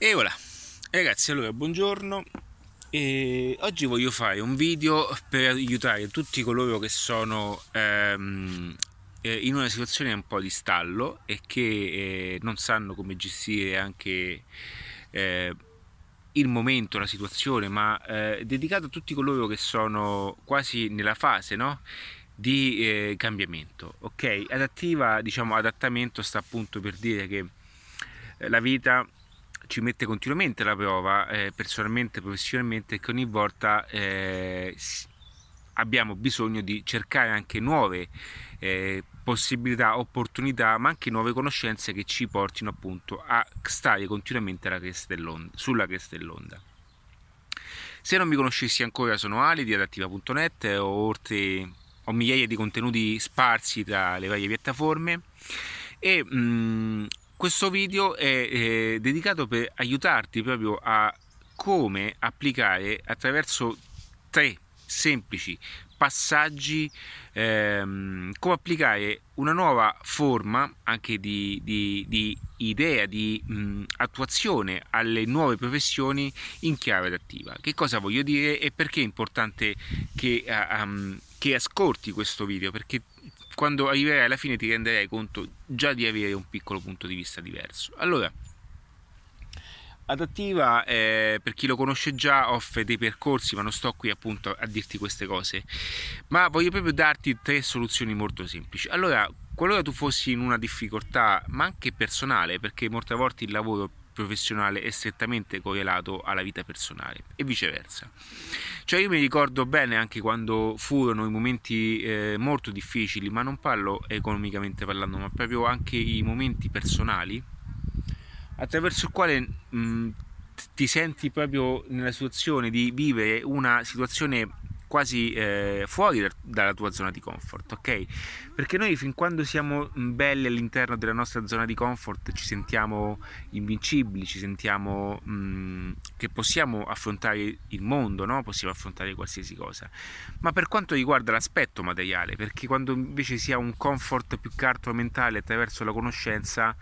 E voilà, ragazzi, allora buongiorno. E oggi voglio fare un video per aiutare tutti coloro che sono ehm, eh, in una situazione un po' di stallo e che eh, non sanno come gestire anche eh, il momento, la situazione, ma eh, dedicato a tutti coloro che sono quasi nella fase no? di eh, cambiamento. Ok, adattiva, diciamo, adattamento sta appunto per dire che eh, la vita ci mette continuamente alla prova, eh, personalmente, professionalmente, che ogni volta eh, abbiamo bisogno di cercare anche nuove eh, possibilità, opportunità, ma anche nuove conoscenze che ci portino appunto a stare continuamente cresta sulla cresta dell'onda. Se non mi conoscessi ancora sono Ali di adattiva.net, ho, oltre, ho migliaia di contenuti sparsi tra le varie piattaforme e mh, mm, questo video è eh, dedicato per aiutarti proprio a come applicare attraverso tre semplici passaggi ehm, come applicare una nuova forma anche di, di, di idea, di mh, attuazione alle nuove professioni in chiave adattiva. Che cosa voglio dire e perché è importante che, um, che ascolti questo video? Perché quando arriverai alla fine ti renderai conto già di avere un piccolo punto di vista diverso. Allora, Adattiva, eh, per chi lo conosce già, offre dei percorsi, ma non sto qui appunto a dirti queste cose, ma voglio proprio darti tre soluzioni molto semplici. Allora, qualora tu fossi in una difficoltà, ma anche personale, perché molte volte il lavoro professionale è strettamente correlato alla vita personale e viceversa. Cioè io mi ricordo bene anche quando furono i momenti eh, molto difficili, ma non parlo economicamente parlando, ma proprio anche i momenti personali, attraverso il quale mh, ti senti proprio nella situazione di vivere una situazione quasi eh, fuori dalla tua zona di comfort, ok? Perché noi fin quando siamo belli all'interno della nostra zona di comfort ci sentiamo invincibili, ci sentiamo mh, mm, che possiamo affrontare il mondo, no? Possiamo affrontare qualsiasi cosa. Ma per quanto riguarda l'aspetto materiale, perché quando invece si ha un comfort più che mentale attraverso la conoscenza,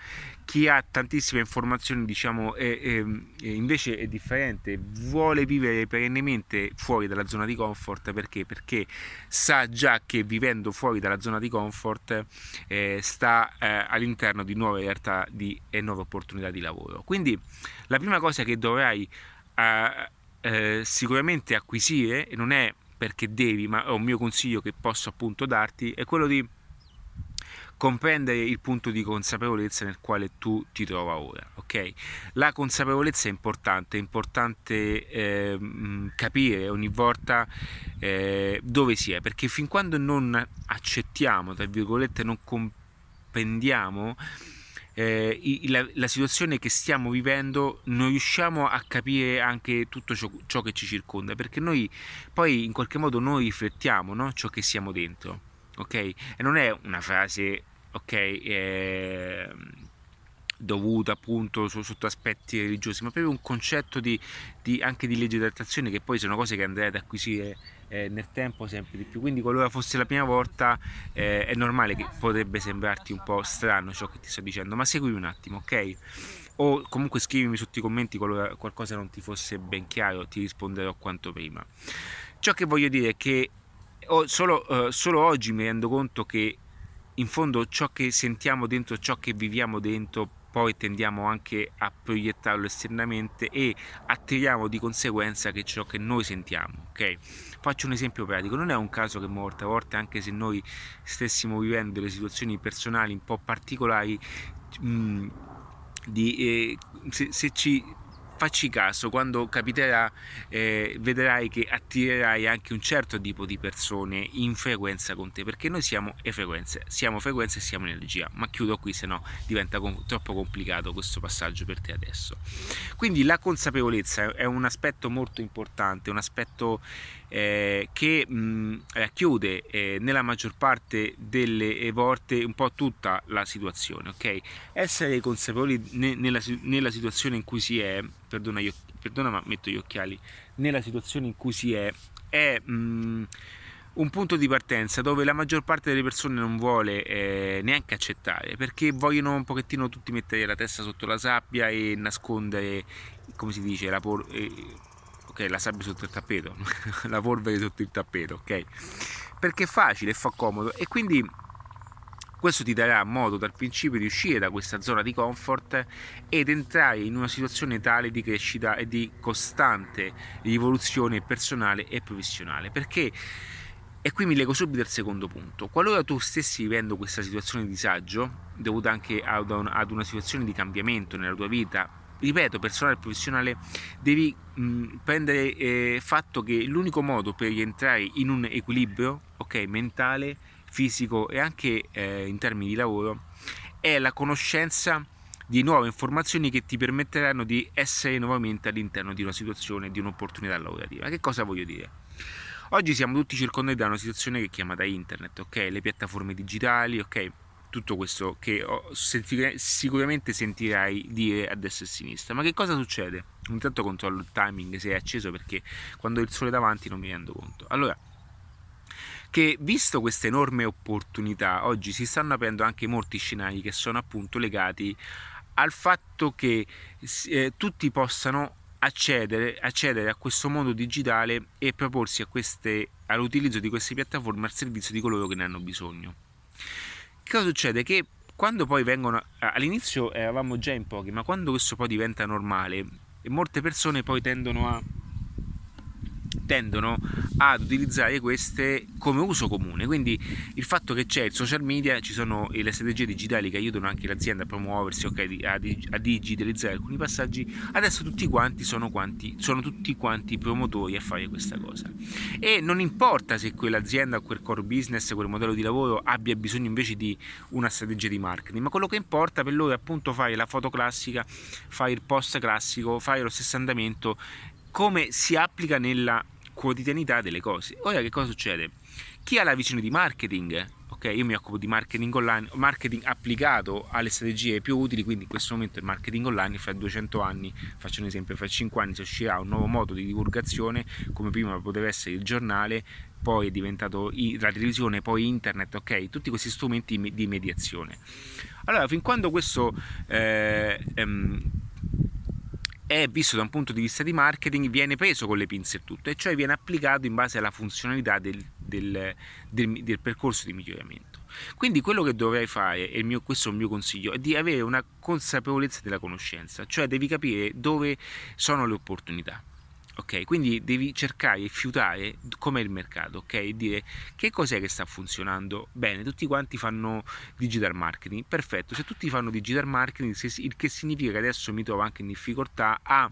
chi ha tantissime informazioni, diciamo, è, è, è invece è differente, vuole vivere perennemente fuori dalla zona di comfort perché? Perché sa già che vivendo fuori dalla zona di comfort eh, sta eh, all'interno di nuove realtà di, e nuove opportunità di lavoro. Quindi la prima cosa che dovrai eh, eh sicuramente acquisire, e non è perché devi, ma è un mio consiglio che posso appunto darti, è quello di comprendere il punto di consapevolezza nel quale tu ti trova ora. ok? La consapevolezza è importante, è importante eh, capire ogni volta eh, dove si è, perché fin quando non accettiamo, tra virgolette, non comprendiamo eh, la, la, situazione che stiamo vivendo non riusciamo a capire anche tutto ciò, ciò, che ci circonda perché noi poi in qualche modo noi riflettiamo no? ciò che siamo dentro ok? E non è una frase, ok? Eh, dovuta appunto sotto aspetti religiosi, ma proprio un concetto di, di, anche di legge d'attrazione che poi sono cose che andrei ad acquisire eh, nel tempo sempre di più. Quindi qualora fosse la prima volta eh, è normale che potrebbe sembrarti un po' strano ciò che ti sto dicendo, ma seguimi un attimo, ok? O comunque scrivimi sotto i commenti qualora qualcosa non ti fosse ben chiaro, ti risponderò quanto prima. Ciò che voglio dire è che solo, uh, solo oggi mi rendo conto che in fondo ciò che sentiamo dentro, ciò che viviamo dentro, poi tendiamo anche a proiettarlo esternamente e attiriamo di conseguenza che ciò che noi sentiamo. Ok? Faccio un esempio pratico: non è un caso che molte volte, anche se noi stessimo vivendo delle situazioni personali un po' particolari, mh, di, eh, se, se ci facci caso, quando capiterà eh, vedrai che attirerai anche un certo tipo di persone in frequenza con te, perché noi siamo e frequenze, siamo frequenze e siamo energia, ma chiudo qui se no diventa com- troppo complicato questo passaggio per te adesso. Quindi la consapevolezza è un aspetto molto importante, un aspetto eh, che mh, racchiude eh, nella maggior parte delle volte un po' tutta la situazione, ok? Essere consapevoli ne- nella, nella situazione in cui si è perdona, io, perdona ma metto gli occhiali, nella situazione in cui si è, è mh, un punto di partenza dove la maggior parte delle persone non vuole eh, neanche accettare perché vogliono un pochettino tutti mettere la testa sotto la sabbia e nascondere, come si dice, la, por- okay, la sabbia sotto il tappeto, la polvere sotto il tappeto, ok? Perché è facile fa comodo e quindi questo ti darà modo dal principio di uscire da questa zona di comfort ed entrare in una situazione tale di crescita e di costante rivoluzione personale e professionale. Perché e qui mi leggo subito al secondo punto. Qualora tu stessi vivendo questa situazione di disagio, dovuta anche ad una situazione di cambiamento nella tua vita, ripeto, personale e professionale, devi mh, prendere eh, fatto che l'unico modo per rientrare in un equilibrio, ok, mentale, fisico e anche eh, in termini di lavoro, è la conoscenza di nuove informazioni che ti permetteranno di essere nuovamente all'interno di una situazione, di un'opportunità lavorativa. Che cosa voglio dire? Oggi siamo tutti circondati da una situazione che è chiamata internet, ok? Le piattaforme digitali, ok? Tutto questo che sicuramente sentirai dire a destra e a sinistra. Ma che cosa succede? Intanto controllo il timing se è acceso perché quando il sole davanti non mi rendo conto. Allora, che visto questa enorme opportunità, oggi si stanno aprendo anche molti scenari che sono appunto legati al fatto che eh, tutti possano accedere, accedere, a questo mondo digitale e proporsi queste, all'utilizzo di queste piattaforme al servizio di coloro che ne hanno bisogno. Cosa succede? Che quando poi vengono all'inizio eravamo già in pochi, ma quando questo poi diventa normale, molte persone poi tendono a tendono ad utilizzare queste come uso comune. Quindi il fatto che c'è il social media, ci sono le strategie digitali che aiutano anche l'azienda a promuoversi, okay, a, a, digitalizzare alcuni passaggi, adesso tutti quanti sono, quanti sono tutti quanti promotori a fare questa cosa. E non importa se quell'azienda, quel core business, quel modello di lavoro abbia bisogno invece di una strategia di marketing, ma quello che importa per loro è appunto fare la foto classica, fare il post classico, fare lo stesso andamento come si applica nella quotidianità delle cose. Ora che cosa succede? Chi ha la visione di marketing, ok, io mi occupo di marketing online, marketing applicato alle strategie più utili, quindi in questo momento il marketing online fra 200 anni, faccio un esempio, fra 5 anni si uscirà un nuovo modo di divulgazione, come prima poteva essere il giornale, poi è diventato la televisione, poi internet, ok, tutti questi strumenti di mediazione. Allora, fin quando questo eh, ehm, è visto da un punto di vista di marketing, viene preso con le pinze e tutto, e cioè viene applicato in base alla funzionalità del, del, del, del percorso di miglioramento. Quindi quello che dovrai fare, e mio, questo è il mio consiglio, è di avere una consapevolezza della conoscenza, cioè devi capire dove sono le opportunità ok? Quindi devi cercare e fiutare com'è il mercato, ok? E dire che cos'è che sta funzionando bene. Tutti quanti fanno digital marketing, perfetto. Se tutti fanno digital marketing, il che significa che adesso mi trovo anche in difficoltà a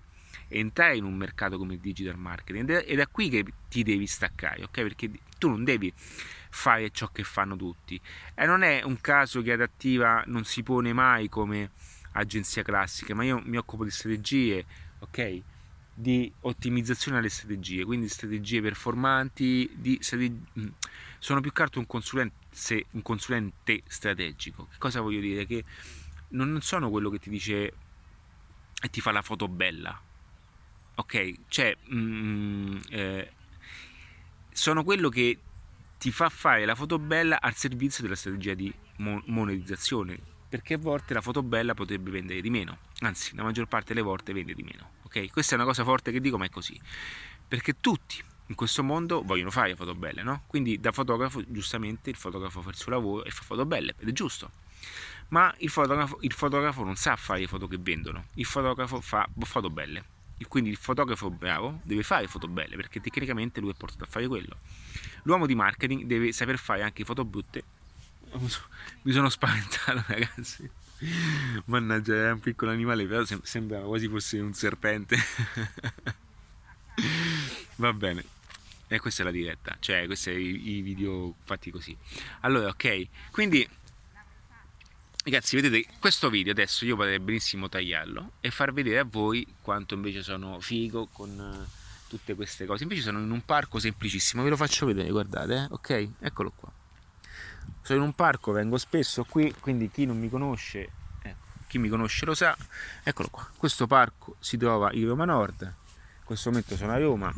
entrare in un mercato come il digital marketing ed è qui che ti devi staccare, ok? Perché tu non devi fare ciò che fanno tutti. E non è un caso che Adattiva non si pone mai come agenzia classica, ma io mi occupo di strategie, ok? Di ottimizzazione alle strategie, quindi strategie performanti, di strategi... Mm, sono più che altro un consulente, un consulente strategico. Che cosa voglio dire? Che non sono quello che ti dice e ti fa la foto bella, ok? Cioè, mm, eh, sono quello che ti fa fare la foto bella al servizio della strategia di monetizzazione, perché a volte la foto bella potrebbe vendere di meno, anzi, la maggior parte delle volte vende di meno ok? Questa è una cosa forte che dico, ma è così. Perché tutti in questo mondo vogliono fare foto belle, no? Quindi da fotografo, giustamente, il fotografo fa il suo lavoro e fa foto belle, ed è giusto. Ma il fotografo, il fotografo non sa fare le foto che vendono, il fotografo fa foto belle. Quindi il fotografo bravo deve fare foto belle perché tecnicamente lui è portato a fare quello. L'uomo di marketing deve saper fare anche foto brutte. Mi sono spaventato, ragazzi. Mannaggia, è un piccolo animale, però sem- sembra quasi fosse un serpente. Va bene. E questa è la diretta, cioè questi sono i, i video fatti così. Allora, ok, quindi ragazzi, vedete questo video adesso io potrei benissimo tagliarlo e far vedere a voi quanto invece sono figo con uh, tutte queste cose. Invece sono in un parco semplicissimo, ve lo faccio vedere, guardate, eh? ok? Eccolo qua sono in un parco, vengo spesso qui, quindi chi non mi conosce, eh, chi mi conosce lo sa. Eccolo qua, questo parco si trova in Roma Nord, in questo momento sono a Roma,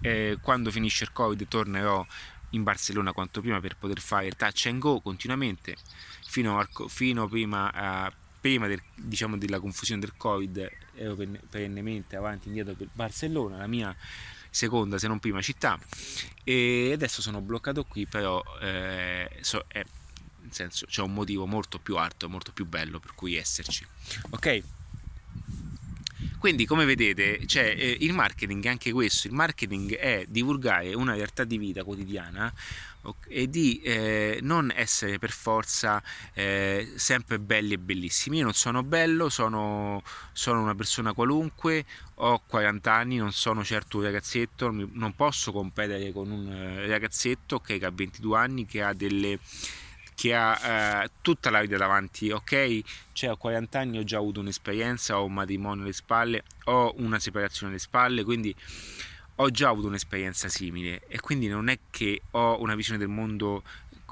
eh, quando finisce il Covid tornerò in Barcellona quanto prima per poter fare touch and go continuamente fino, a, fino prima, a, prima del, diciamo, della confusione del covid ero perennemente avanti e indietro per Barcellona la mia seconda se non prima città. E adesso sono bloccato qui però eh, so, è, nel senso c'è un motivo molto più alto molto più bello per cui esserci. Ok? Quindi come vedete cioè, eh, il marketing è anche questo, il marketing è divulgare una realtà di vita quotidiana e di eh, non essere per forza eh, sempre belli e bellissimi. Io non sono bello, sono, sono, una persona qualunque, ho 40 anni, non sono certo un ragazzetto, non posso competere con un eh, ragazzetto okay, che ha 22 anni, che ha delle che ha eh, tutta la vita davanti, ok? Cioè a 40 anni ho già avuto un'esperienza, ho un matrimonio alle spalle, ho una separazione alle spalle, quindi ho già avuto un'esperienza simile e quindi non è che ho una visione del mondo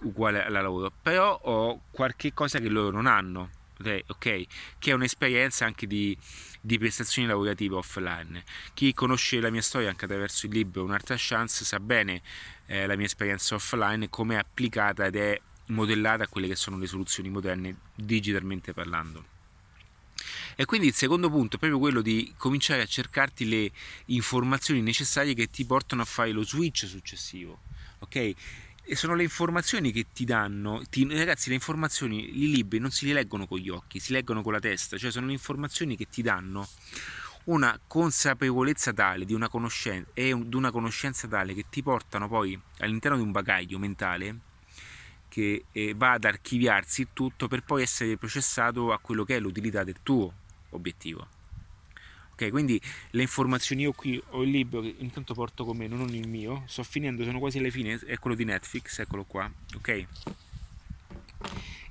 uguale alla loro, però ho qualche cosa che loro non hanno, ok? Che è un'esperienza anche di, di prestazioni lavorative offline. Chi conosce la mia storia anche attraverso il libro Un'altra chance sa bene eh, la mia esperienza offline, come è applicata ed è modellata a quelle che sono le soluzioni moderne digitalmente parlando. E quindi il secondo punto è proprio quello di cominciare a cercarti le informazioni necessarie che ti portano a fare lo switch successivo. Ok? E sono le informazioni che ti danno, ti, ragazzi, le informazioni, i libri non si li leggono con gli occhi, si leggono con la testa, cioè sono le informazioni che ti danno una consapevolezza tale di una conoscenza e di una conoscenza tale che ti portano poi all'interno di un bagaglio mentale che eh, va ad archiviarsi tutto per poi essere processato a quello che è l'utilità del tuo obiettivo. Ok, quindi le informazioni io qui ho il libro che intanto porto con me, non il mio, sto finendo, sono quasi alla fine, è quello di Netflix, eccolo qua, ok?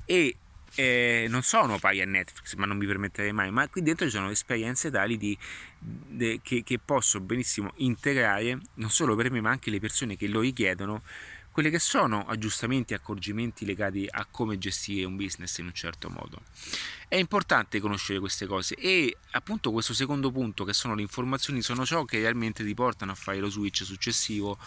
E eh, non sono pari a Netflix, ma non mi permetterei mai, ma qui dentro ci sono esperienze tali di, de, che, che posso benissimo integrare, non solo per me, ma anche le persone che lo richiedono quelli che sono aggiustamenti e accorgimenti legati a come gestire un business in un certo modo. È importante conoscere queste cose e appunto questo secondo punto che sono le informazioni sono ciò che realmente ti portano a fare lo switch successivo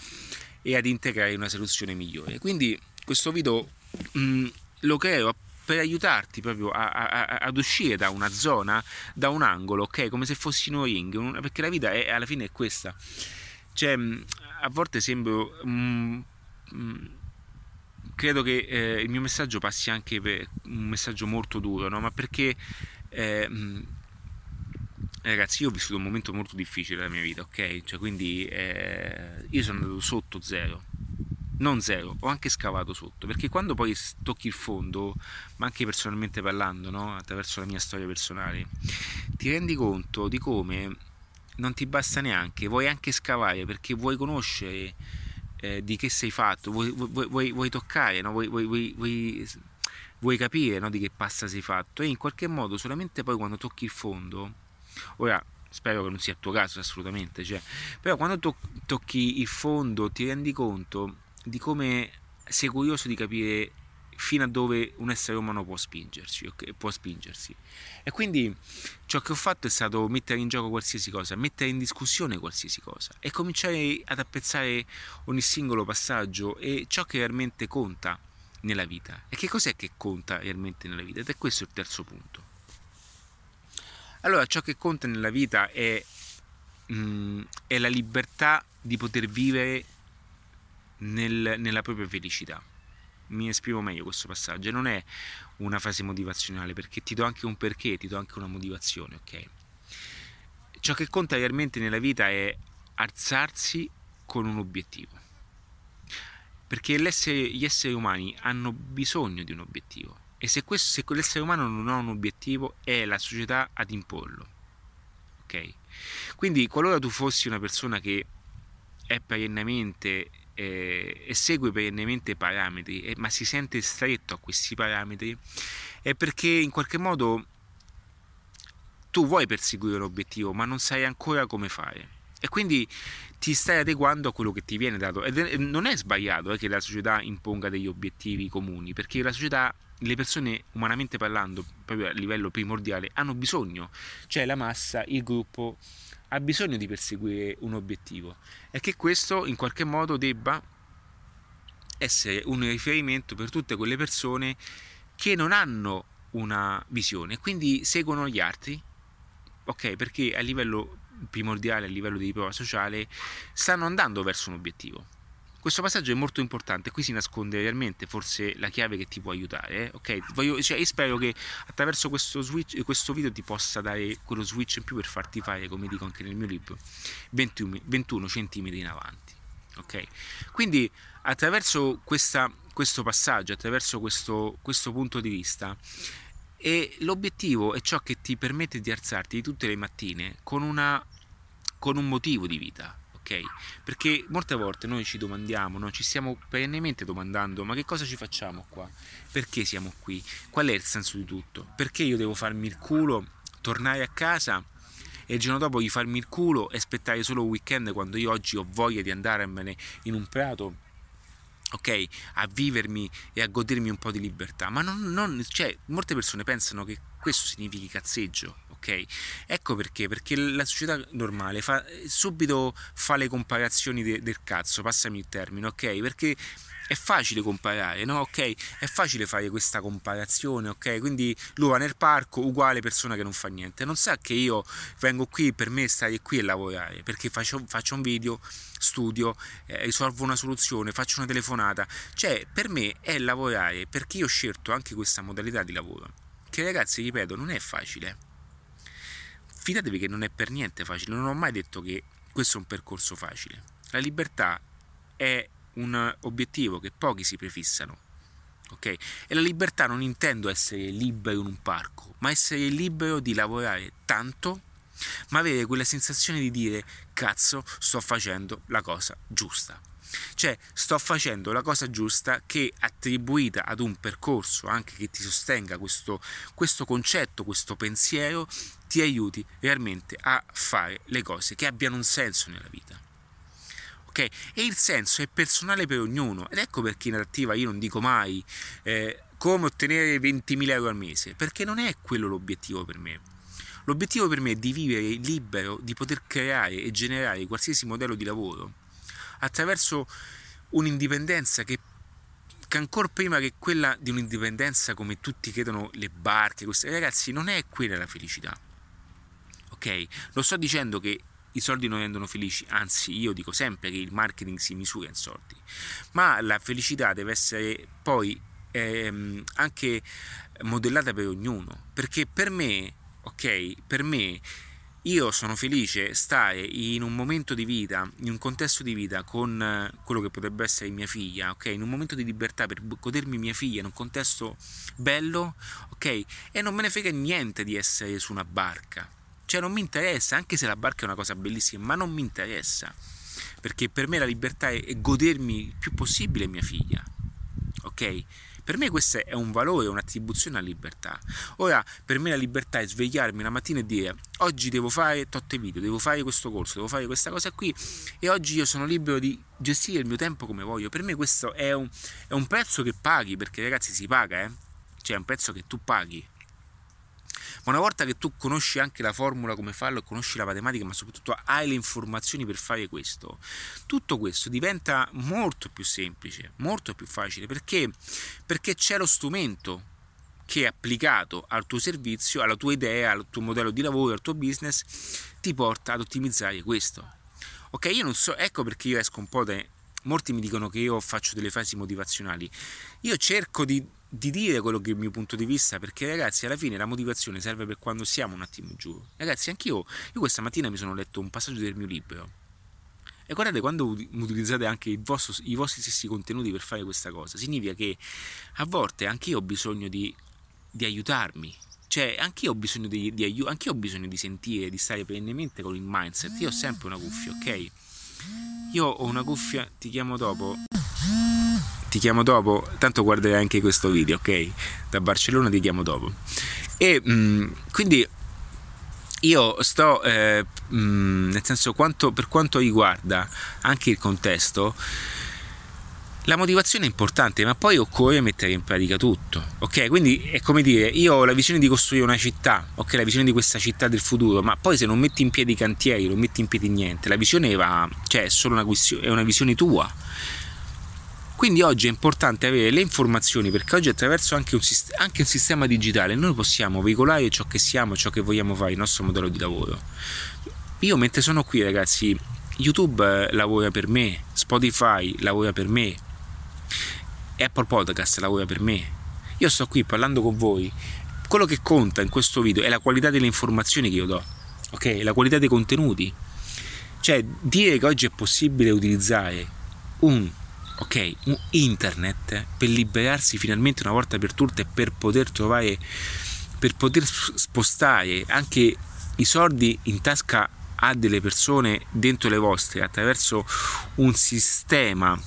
e ad integrare una soluzione migliore. Quindi questo video mh, mm, lo creo per aiutarti proprio a, a, ad uscire da una zona, da un angolo, ok? Come se fossi in un ring, perché la vita è, alla fine è questa. Cioè, mm, a volte sembro mh, Mm, credo che eh, il mio messaggio passi anche per un messaggio molto duro, no? ma perché eh, mm, ragazzi io ho vissuto un momento molto difficile della mia vita, ok? Cioè, quindi eh, io sono andato sotto zero, non zero, ho anche scavato sotto, perché quando poi tocchi il fondo, ma anche personalmente parlando, no? attraverso la mia storia personale, ti rendi conto di come non ti basta neanche, vuoi anche scavare perché vuoi conoscere eh, di che sei fatto, vuoi, vuoi, vuoi, toccare, no? vuoi, capire no? di che pasta sei fatto e in qualche modo solamente poi quando tocchi il fondo, ora spero che non sia il tuo caso assolutamente, cioè, però quando to- tocchi il fondo ti rendi conto di come sei curioso di capire fino a dove un essere umano può spingersi, okay? può spingersi. E quindi ciò che ho fatto è stato mettere in gioco qualsiasi cosa, mettere in discussione qualsiasi cosa e cominciare ad apprezzare ogni singolo passaggio e ciò che realmente conta nella vita. E che cos'è che conta realmente nella vita? Ed è questo il terzo punto. Allora, ciò che conta nella vita è, mm, è la libertà di poter vivere nel, nella propria felicità mi esprimo meglio questo passaggio, non è una frase motivazionale perché ti do anche un perché, ti do anche una motivazione, ok? Ciò che conta realmente nella vita è alzarsi con un obiettivo. Perché gli esseri umani hanno bisogno di un obiettivo e se, questo, se quell'essere umano non ha un obiettivo è la società ad imporlo. Ok? Quindi qualora tu fossi una persona che è perennemente eh, e segue perennemente parametri, eh, ma si sente stretto a questi parametri, è perché in qualche modo tu vuoi perseguire l'obiettivo, ma non sai ancora come fare. E quindi ti stai adeguando a quello che ti viene dato. Ed non è sbagliato eh, che la società imponga degli obiettivi comuni, perché la società, le persone, umanamente parlando, proprio a livello primordiale, hanno bisogno. Cioè la massa, il gruppo, ha bisogno di perseguire un obiettivo e che questo in qualche modo debba essere un riferimento per tutte quelle persone che non hanno una visione, quindi seguono gli altri, ok? Perché a livello primordiale, a livello di prova sociale, stanno andando verso un obiettivo. Questo passaggio è molto importante, qui si nasconde realmente forse la chiave che ti può aiutare. Eh? Okay? Voglio, cioè, io spero che attraverso questo, switch, questo video ti possa dare quello switch in più per farti fare, come dico anche nel mio libro, 21, 21 cm in avanti. Okay? Quindi attraverso questa, questo passaggio, attraverso questo, questo punto di vista, e l'obiettivo è ciò che ti permette di alzarti tutte le mattine con, una, con un motivo di vita ok? Perché molte volte noi ci domandiamo, no? ci stiamo perennemente domandando ma che cosa ci facciamo qua? Perché siamo qui? Qual è il senso di tutto? Perché io devo farmi il culo, tornare a casa e il giorno dopo gli farmi il culo e aspettare solo un weekend quando io oggi ho voglia di andarmene in un prato ok, a vivermi e a godermi un po' di libertà, ma non, non, cioè, molte persone pensano che questo significhi cazzeggio, ok? Ecco perché, perché la società normale fa, subito fa le comparazioni de, del cazzo, passami il termine, ok? Perché è facile comparare, no? Ok? È facile fare questa comparazione, ok? Quindi lui va nel parco, uguale persona che non fa niente. Non sa che io vengo qui per me stare qui e lavorare, perché faccio, faccio un video, studio, eh, risolvo una soluzione, faccio una telefonata. Cioè, per me è lavorare, perché io ho scelto anche questa modalità di lavoro. Che ragazzi, ripeto, non è facile. Fidatevi che non è per niente facile, non ho mai detto che questo è un percorso facile. La libertà è un obiettivo che pochi si prefissano. Ok? E la libertà non intendo essere libero in un parco, ma essere libero di lavorare tanto, ma avere quella sensazione di dire cazzo, sto facendo la cosa giusta. Cioè, sto facendo la cosa giusta che attribuita ad un percorso anche che ti sostenga questo, questo concetto, questo pensiero, ti aiuti realmente a fare le cose che abbiano un senso nella vita ok? E il senso è personale per ognuno ed ecco perché in attiva io non dico mai eh, come ottenere 20.000 euro al mese, perché non è quello l'obiettivo per me. L'obiettivo per me è di vivere libero, di poter creare e generare qualsiasi modello di lavoro attraverso un'indipendenza che, che ancora prima che quella di un'indipendenza come tutti credono le barche, queste ragazzi, non è quella la felicità. Ok? Non sto dicendo che i soldi non rendono felici, anzi io dico sempre che il marketing si misura in soldi, ma la felicità deve essere poi ehm, anche modellata per ognuno, perché per me, ok, per me io sono felice stare in un momento di vita, in un contesto di vita con quello che potrebbe essere mia figlia, ok? In un momento di libertà per godermi mia figlia, in un contesto bello, ok? E non me ne frega niente di essere su una barca, cioè non mi interessa, anche se la barca è una cosa bellissima, ma non mi interessa. Perché per me la libertà è godermi il più possibile mia figlia. Ok? Per me questo è un valore, un'attribuzione alla libertà. Ora, per me la libertà è svegliarmi la mattina e dire oggi devo fare totte video, devo fare questo corso, devo fare questa cosa qui e oggi io sono libero di gestire il mio tempo come voglio. Per me questo è un, è un prezzo che paghi, perché ragazzi si paga, eh? Cioè è un prezzo che tu paghi ma una volta che tu conosci anche la formula come farlo, conosci la matematica, ma soprattutto hai le informazioni per fare questo, tutto questo diventa molto più semplice, molto più facile, perché? Perché c'è lo strumento che applicato al tuo servizio, alla tua idea, al tuo modello di lavoro, al tuo business, ti porta ad ottimizzare questo. Ok, io non so, ecco perché io esco un po' da... Molti mi dicono che io faccio delle frasi motivazionali. Io cerco di di dire quello che è il mio punto di vista, perché ragazzi alla fine la motivazione serve per quando siamo un attimo giù. Ragazzi, anch'io, io questa mattina mi sono letto un passaggio del mio libro. E guardate, quando utilizzate anche vostro, i vostri stessi contenuti per fare questa cosa, significa che a volte anch'io ho bisogno di, di aiutarmi. Cioè, anch'io ho bisogno di, di aiuto, anch'io ho bisogno di sentire, di stare perennemente con il mindset. Io ho sempre una cuffia, ok? Io ho una cuffia, ti chiamo dopo ti chiamo dopo, tanto guarderai anche questo video, ok? Da Barcellona ti chiamo dopo. E mh, mm, quindi io sto, eh, mh, mm, nel senso, quanto, per quanto riguarda anche il contesto, la motivazione è importante, ma poi occorre mettere in pratica tutto, ok? Quindi è come dire, io ho la visione di costruire una città, ok? La visione di questa città del futuro, ma poi se non metti in piedi i cantieri, non metti in piedi niente, la visione va, cioè è solo una, è una visione tua Quindi oggi è importante avere le informazioni perché oggi attraverso anche un, anche un, sistema digitale noi possiamo veicolare ciò che siamo, ciò che vogliamo fare, il nostro modello di lavoro. Io mentre sono qui ragazzi, YouTube lavora per me, Spotify lavora per me, Apple Podcast lavora per me. Io sto qui parlando con voi. Quello che conta in questo video è la qualità delle informazioni che io do, ok? La qualità dei contenuti. Cioè, dire che oggi è possibile utilizzare un, un internet per liberarsi finalmente una volta per tutte e per poter trovare, per poter spostare anche i soldi in tasca a delle persone dentro le vostre attraverso un sistema,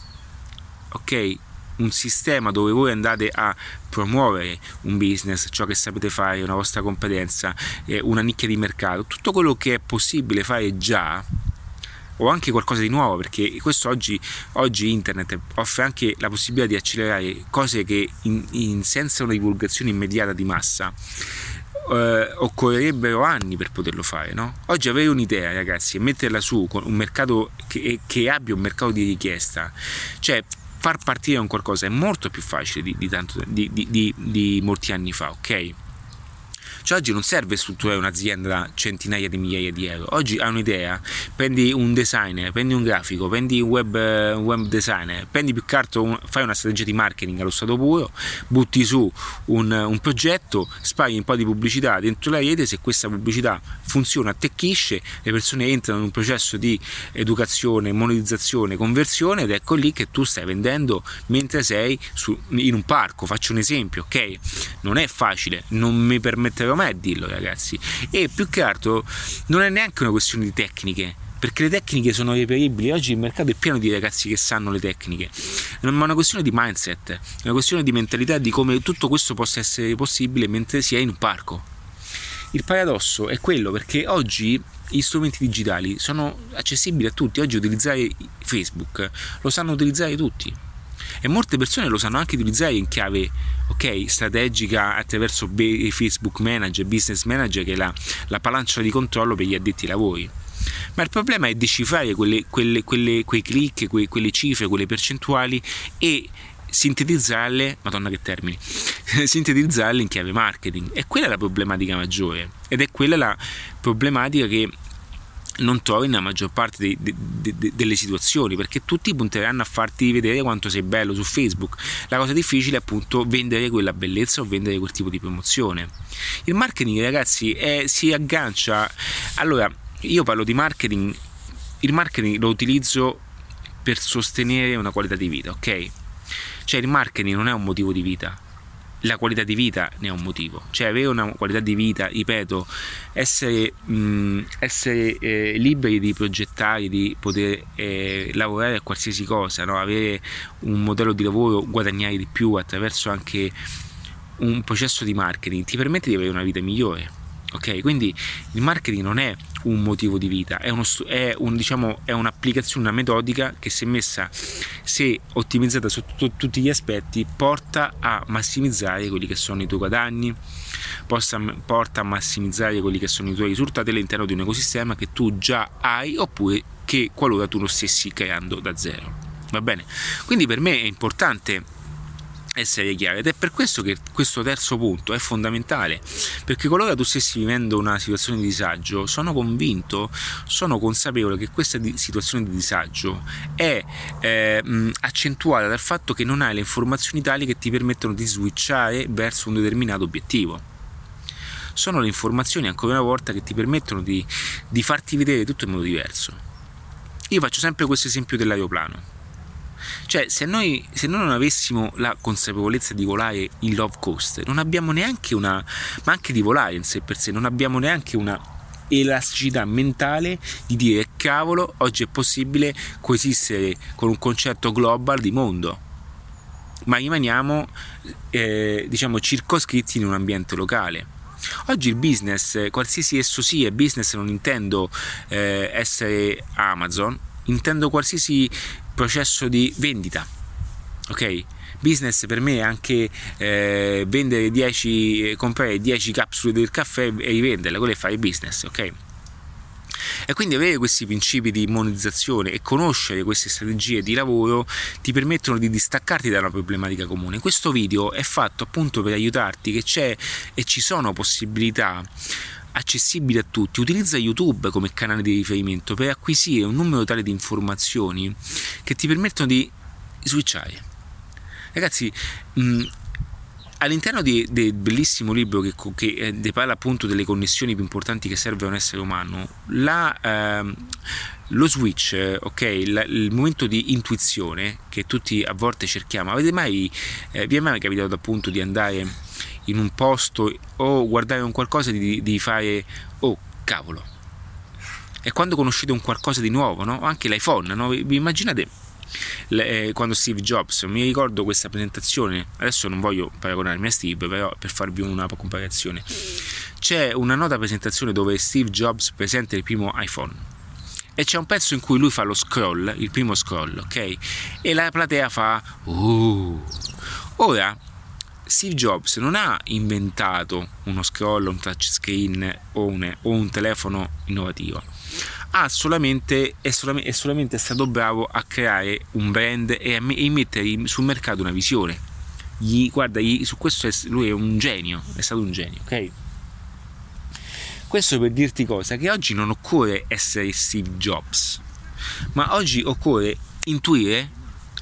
ok? un sistema dove voi andate a promuovere un business, ciò che sapete fare, una vostra competenza, eh, una nicchia di mercato, tutto quello che è possibile fare già o anche qualcosa di nuovo perché questo oggi, oggi internet offre anche la possibilità di accelerare cose che in, in, senza una divulgazione immediata di massa eh, occorrerebbero anni per poterlo fare. No? Oggi avere un'idea, ragazzi, e metterla su con un mercato che, che abbia un mercato di richiesta, cioè far partire un qualcosa è molto più facile di, di, tanto, di, di molti anni fa, ok? Cioè oggi non serve strutturare un'azienda da centinaia di migliaia di euro. Oggi hai un'idea, prendi un designer, prendi un grafico, prendi un web, un web designer, prendi più che altro, fai una strategia di marketing allo stato puro, butti su un, un progetto, spari un po' di pubblicità dentro la rete, se questa pubblicità funziona, attecchisce, le persone entrano in un processo di educazione, monetizzazione, conversione ed ecco lì che tu stai vendendo mentre sei su, in un parco. Faccio un esempio, ok? Non è facile, non mi permetterò mai a dirlo ragazzi. E più che altro non è neanche una questione di tecniche perché le tecniche sono reperibili. Oggi il mercato è pieno di ragazzi che sanno le tecniche. Ma è una questione di mindset è una questione di mentalità di come tutto questo possa essere possibile mentre si è in un parco. Il paradosso è quello perché oggi gli strumenti digitali sono accessibili a tutti. Oggi utilizzare Facebook lo sanno utilizzare tutti e molte persone lo sanno anche utilizzare in chiave ok strategica attraverso Facebook Manager, Business Manager che è la, la pancia di controllo per gli addetti ai lavori ma il problema è decifrare quelle, quelle, quelle, quei click, quei, quelle cifre, quelle percentuali e sintetizzarle, madonna che termini, sintetizzarle in chiave marketing. E quella è la problematica maggiore ed è quella la problematica che non trovi nella maggior parte dei, de, de, de, delle situazioni perché tutti punteranno a farti vedere quanto sei bello su Facebook. La cosa difficile è appunto vendere quella bellezza o vendere quel tipo di promozione. Il marketing, ragazzi, è, si aggancia. Allora, io parlo di marketing, il marketing lo utilizzo per sostenere una qualità di vita, ok? Cioè il marketing non è un motivo di vita, la qualità di vita ne è un motivo, cioè avere una qualità di vita, ripeto, essere, mh, essere eh, liberi di progettare, di poter eh, lavorare a qualsiasi cosa, no? avere un modello di lavoro, guadagnare di più attraverso anche un processo di marketing ti permette di avere una vita migliore ok quindi il marketing non è un motivo di vita è, uno, è, un, diciamo, è un'applicazione una metodica che se messa se ottimizzata sotto tutti gli aspetti porta a massimizzare quelli che sono i tuoi guadagni possa, porta a massimizzare quelli che sono i tuoi risultati all'interno di un ecosistema che tu già hai oppure che qualora tu lo stessi creando da zero. Va bene? Quindi per me è importante essere chiari ed è per questo che questo terzo punto è fondamentale perché qualora tu stessi vivendo una situazione di disagio sono convinto sono consapevole che questa situazione di disagio è eh, accentuata dal fatto che non hai le informazioni tali che ti permettono di switchare verso un determinato obiettivo. Sono le informazioni ancora una volta che ti permettono di, di farti vedere tutto in modo diverso. Io faccio sempre questo esempio dell'aeroplano cioè, se noi, se noi non avessimo la consapevolezza di volare in low cost, non abbiamo neanche una, ma anche di volare in sé per sé, non abbiamo neanche una elasticità mentale di dire cavolo, oggi è possibile coesistere con un concetto global di mondo ma rimaniamo eh, diciamo circoscritti in un ambiente locale. Oggi il business qualsiasi esso sia business non intendo eh, essere Amazon intendo qualsiasi processo di vendita. Ok? Business per me è anche eh, vendere 10, comprare 10 capsule del caffè e rivenderle, quello è fare business, ok? E quindi avere questi principi di monetizzazione e conoscere queste strategie di lavoro ti permettono di distaccarti da una problematica comune. Questo video è fatto appunto per aiutarti che c'è e ci sono possibilità accessibili a tutti. Utilizza YouTube come canale di riferimento per acquisire un numero tale di informazioni che ti permettono di switchare. Ragazzi, mh, all'interno del bellissimo libro che, che eh, parla appunto delle connessioni più importanti che serve a un essere umano, la, ehm, lo switch, ok, la, il momento di intuizione che tutti a volte cerchiamo, avete mai, eh, vi è mai capitato appunto di andare in un posto o guardare un qualcosa di, di fare, oh cavolo, e quando conoscete un qualcosa di nuovo, no? anche l'iPhone, no? vi immaginate le, eh, quando Steve Jobs, mi ricordo questa presentazione, adesso non voglio paragonarmi a Steve, però per farvi una comparazione, c'è una nota presentazione dove Steve Jobs presenta il primo iPhone e c'è un pezzo in cui lui fa lo scroll, il primo scroll, ok? E la platea fa uh. Ora Steve Jobs non ha inventato uno scroll, un touchscreen o un, o un telefono innovativo solamente, è, solamente, è solamente stato bravo a creare un brand e a mettere sul mercato una visione. Gli, guarda, gli, su questo è, lui è un genio, è stato un genio, ok? Questo per dirti cosa? Che oggi non occorre essere Steve Jobs, ma oggi occorre intuire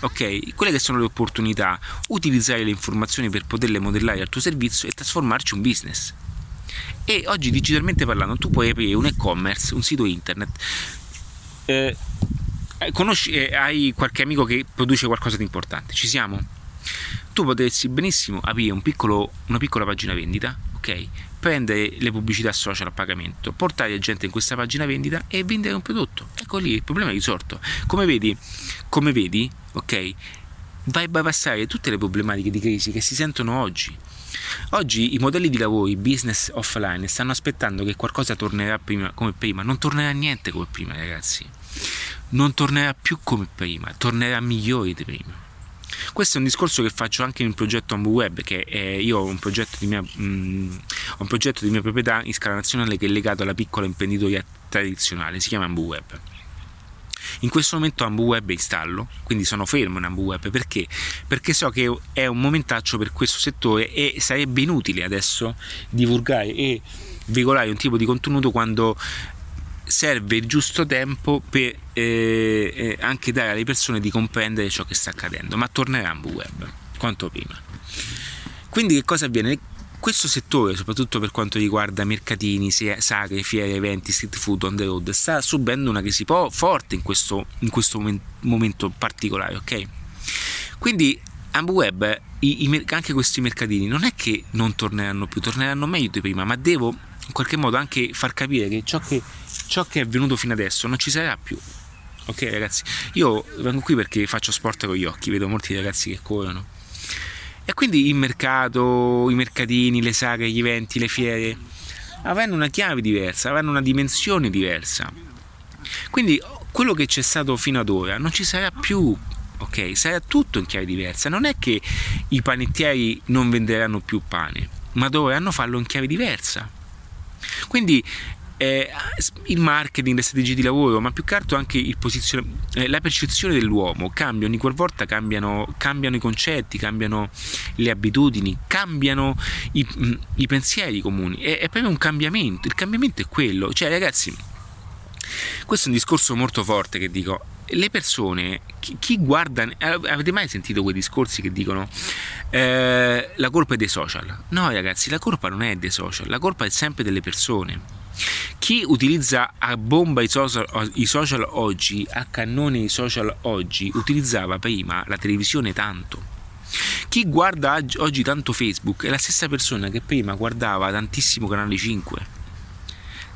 ok, quelle che sono le opportunità, utilizzare le informazioni per poterle modellare al tuo servizio e trasformarci un business e oggi digitalmente parlando tu puoi aprire un e-commerce, un sito internet. Eh, eh, conosci, eh, hai qualche amico che produce qualcosa di importante, ci siamo? Tu potresti benissimo aprire un piccolo, una piccola pagina vendita, ok? Prendere le pubblicità social a pagamento, portare gente in questa pagina vendita e vendere un prodotto. Ecco lì, il problema è risorto. Come vedi, come vedi, ok? Vai a bypassare tutte le problematiche di crisi che si sentono oggi Oggi i modelli di lavoro, i business offline, stanno aspettando che qualcosa tornerà prima, come prima. Non tornerà niente come prima, ragazzi. Non tornerà più come prima, tornerà migliore di prima. Questo è un discorso che faccio anche un progetto Ambu Web, che è, io ho un progetto, di mia, mh, mm, un progetto di mia proprietà in scala nazionale che è legato alla piccola imprenditoria tradizionale, si chiama Ambu Web in questo momento AmbuWeb è in stallo, quindi sono fermo in AmbuWeb perché? Perché so che è un momentaccio per questo settore e sarebbe inutile adesso divulgare e veicolare un tipo di contenuto quando serve il giusto tempo per eh, eh, anche dare alle persone di comprendere ciò che sta accadendo, ma tornerà AmbuWeb quanto prima. Quindi che cosa avviene? questo settore, soprattutto per quanto riguarda mercatini, sagre, fiere, eventi, street food on the road, sta subendo una crisi po- forte in questo, in questo momento particolare, ok? Quindi AmbuWeb, i, i, anche questi mercatini, non è che non torneranno più, torneranno meglio di prima, ma devo in qualche modo anche far capire che ciò che, ciò che è avvenuto fino adesso non ci sarà più. Ok ragazzi, io vengo qui perché faccio sport con gli occhi, vedo molti ragazzi che corrono e quindi il mercato, i mercatini, le sagre, gli eventi, le fiere avranno una chiave diversa, avranno una dimensione diversa. Quindi quello che c'è stato fino ad ora non ci sarà più, ok? Sarà tutto in chiave diversa. Non è che i panettieri non venderanno più pane, ma dovranno farlo in chiave diversa. Quindi eh, il marketing, le strategie di lavoro, ma più che altro anche eh, la percezione dell'uomo cambia ogni qualvolta cambiano, cambiano, i concetti, cambiano le abitudini, cambiano i, mm, i pensieri comuni. È, è, proprio un cambiamento. Il cambiamento è quello. Cioè, ragazzi, questo è un discorso molto forte che dico. Le persone, chi, chi guarda, avete mai sentito quei discorsi che dicono eh, la colpa è dei social? No, ragazzi, la colpa non è dei social, la colpa è sempre delle persone chi utilizza a bomba i social, i social oggi, a cannone i social oggi, utilizzava prima la televisione tanto. Chi guarda oggi tanto Facebook è la stessa persona che prima guardava tantissimo Canale 5,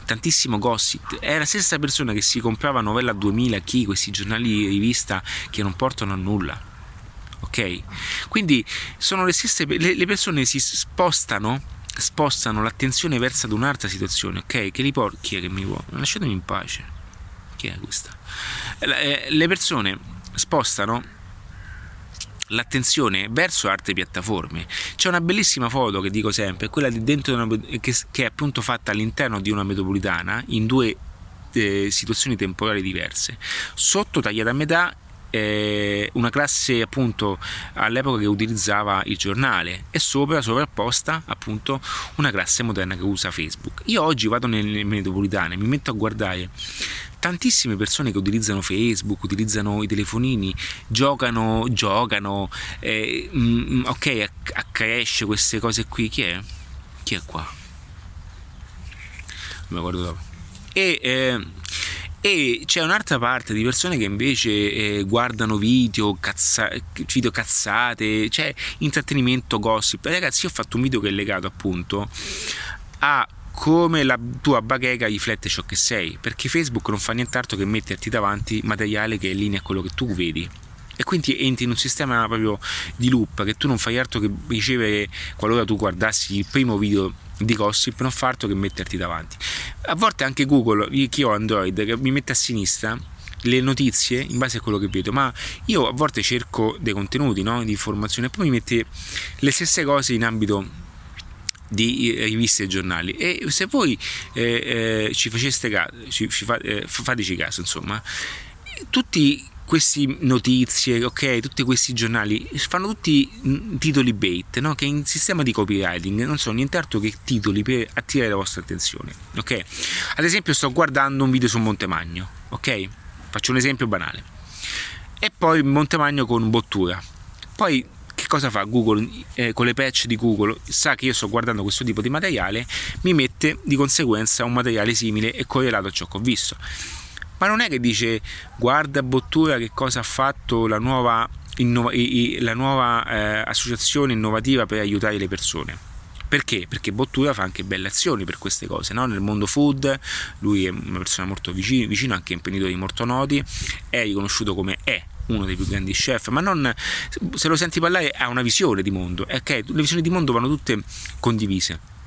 tantissimo gossip, è la stessa persona che si comprava Novella 2000, chi questi giornali di rivista che non portano a nulla. Ok? Quindi sono le stesse le, le persone si spostano spostano l'attenzione verso ad un'altra situazione, ok? Che li porti, chi è che mi vuole? Lasciatemi in pace. Chi è questa? Eh, le persone spostano l'attenzione verso altre piattaforme. C'è una bellissima foto che dico sempre, quella di dentro una, che, che, è appunto fatta all'interno di una metropolitana in due eh, situazioni temporali diverse. Sotto tagliata a metà eh, una classe appunto all'epoca che utilizzava il giornale e sopra sovrapposta appunto una classe moderna che usa Facebook. Io oggi vado nelle metropolitane, mi metto a guardare tantissime persone che utilizzano Facebook, utilizzano i telefonini, giocano, giocano, eh, mm, ok, a, a crash queste cose qui, chi è? Chi è qua? Mi guardo dopo. E eh, e c'è un'altra parte di persone che invece eh, guardano video, cazza- video cazzate, cioè intrattenimento, gossip. Ragazzi, io ho fatto un video che è legato appunto a come la tua bacheca riflette ciò che sei, perché Facebook non fa nient'altro che metterti davanti materiale che è in linea a quello che tu vedi e quindi entri in un sistema proprio di loop che tu non fai altro che ricevere qualora tu guardassi il primo video di gossip non fa altro che metterti davanti a volte anche Google chi ho Android che mi mette a sinistra le notizie in base a quello che vedo, ma io a volte cerco dei contenuti no? di informazione e poi mi mette le stesse cose in ambito di eh, riviste e giornali e se voi eh, eh, ci faceste caso, ci, ci fa, eh, fateci caso insomma, tutti queste notizie, ok, tutti questi giornali fanno tutti titoli bait, no? che in sistema di copywriting non sono nient'altro che titoli per attirare la vostra attenzione, ok? Ad esempio sto guardando un video su Montemagno, ok? Faccio un esempio banale. E poi Montemagno con bottura. Poi che cosa fa Google eh, con le patch di Google? Sa che io sto guardando questo tipo di materiale, mi mette di conseguenza un materiale simile e correlato a ciò che ho visto ma non è che dice guarda Bottura che cosa ha fatto la nuova, innova, la nuova eh, associazione innovativa per aiutare le persone. Perché? Perché Bottura fa anche belle azioni per queste cose, no? nel mondo food, lui è una persona molto vicino, vicino anche imprenditori molto noti, è riconosciuto come è uno dei più grandi chef, ma non, se lo senti parlare ha una visione di mondo, okay? le visioni di mondo vanno tutte condivise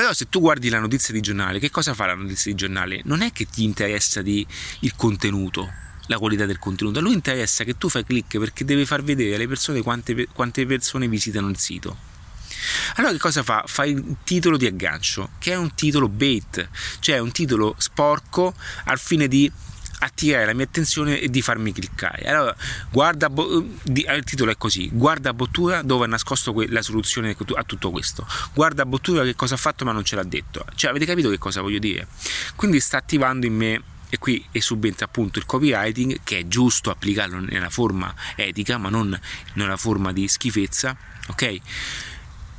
però se tu guardi la notizia di giornale, che cosa fa la notizia di giornale? Non è che ti interessa di, il contenuto, la qualità del contenuto, a lui interessa che tu fai click perché deve far vedere alle persone quante, quante persone visitano il sito. Allora che cosa fa? Fa il titolo di aggancio, che è un titolo bait, cioè un titolo sporco al fine di attirare la mia attenzione e di farmi cliccare. Allora, guarda, il titolo è così: Guarda Bottura dove ha nascosto la soluzione a tutto questo. Guarda Bottura che cosa ha fatto ma non ce l'ha detto. Cioè, avete capito che cosa voglio dire? Quindi sta attivando in me e qui è subentra appunto il copywriting che è giusto applicarlo nella forma etica ma non nella forma di schifezza ok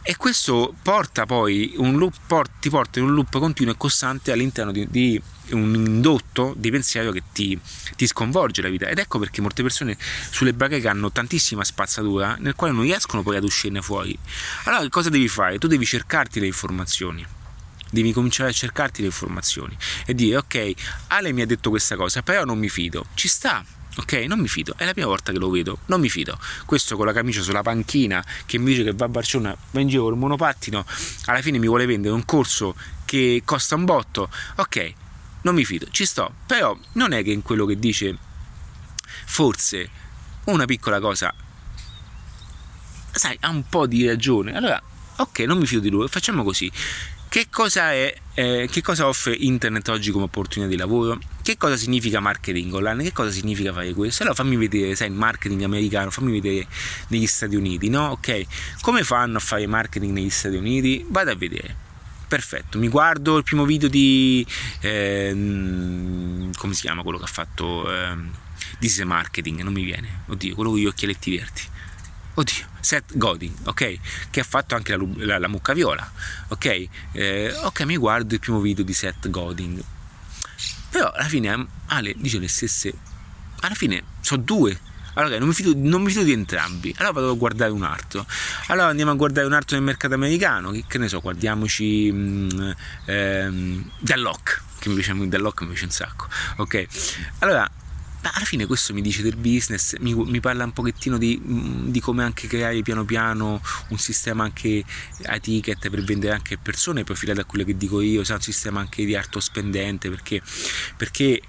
e questo porta poi un loop, port, ti porta in un loop continuo e costante all'interno di, di un indotto di pensiero che ti, ti, sconvolge la vita. Ed ecco perché molte persone sulle bacheche hanno tantissima spazzatura nel quale non riescono poi ad uscirne fuori. Allora cosa devi fare? tu devi cercarti le informazioni. Devi cominciare a cercarti le informazioni e dire ok Ale mi ha detto questa cosa però non mi fido. Ci sta ok? Non mi fido, è la prima volta che lo vedo, non mi fido. Questo con la camicia sulla panchina che mi dice che va a Barcellona, va in giro col monopattino, alla fine mi vuole vendere un corso che costa un botto, ok? Non mi fido, ci sto, però non è che in quello che dice forse una piccola cosa sai, ha un po' di ragione. Allora, ok, non mi fido di lui, facciamo così. Che cosa, è, eh, che cosa offre internet oggi come opportunità di lavoro? Che cosa significa marketing online? Che cosa significa fare questo? Allora fammi vedere, sai, il marketing americano, fammi vedere negli Stati Uniti, no? Ok, come fanno a fare marketing negli Stati Uniti? Vado a vedere. Perfetto, mi guardo il primo video di... Eh, come si chiama quello che ha fatto... Eh, is marketing, non mi viene. Oddio, quello con gli occhialetti verdi oddio, Seth Godin, ok? Che ha fatto anche la, la, la mucca viola, ok? Eh, ok, mi guardo il primo video di Seth Godin. Però alla fine Ale dice le stesse. Alla fine sono due. Allora, non mi, fido, non mi fido di entrambi. Allora vado a guardare un altro. Allora andiamo a guardare un altro nel mercato americano. Che, che ne so, guardiamoci mh, ehm, Dallock. Che mi piace, Dallock mi piace un sacco. Ok. Allora, alla fine questo mi dice del business, mi, mi parla un pochettino di, di, come anche creare piano piano un sistema anche a ticket per vendere anche persone, profilato a quello che dico io, sa un sistema anche di arto spendente, perché, perché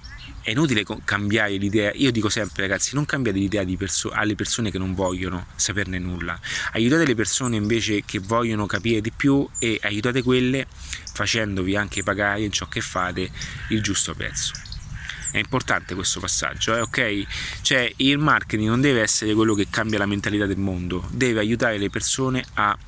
è inutile cambiare l'idea. Io dico sempre, ragazzi, non cambiate l'idea perso- alle persone che non vogliono saperne nulla. Aiutate le persone invece che vogliono capire di più e aiutate quelle facendovi anche pagare in ciò che fate il giusto prezzo. È importante questo passaggio, eh? ok? Cioè il marketing non deve essere quello che cambia la mentalità del mondo, deve aiutare le persone a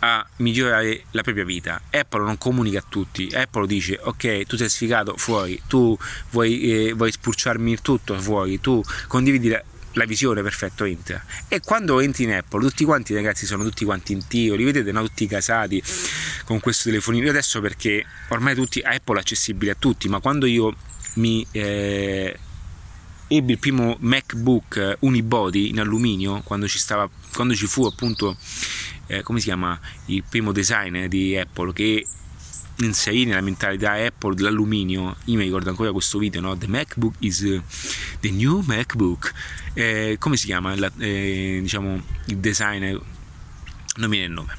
a migliorare la propria vita. Apple non comunica a tutti, Apple dice ok tu sei sfigato fuori, tu vuoi, eh, vuoi spulciarmi il tutto fuori, tu condividi la, la visione, perfetto, entra. E quando entri in Apple, tutti quanti ragazzi sono tutti quanti in tiro, li vedete, no? tutti casati con questo telefonino. Io adesso perché ormai tutti Apple è accessibile a tutti, ma quando io mi eh, ebbi il primo MacBook unibody in alluminio, quando ci, stava, quando ci fu appunto eh, come si chiama il primo design di Apple che inserì nella mentalità Apple dell'alluminio io mi ricordo ancora questo video no? the MacBook is the new MacBook. Eh, come si chiama? La, eh, diciamo il designer non mi viene il nome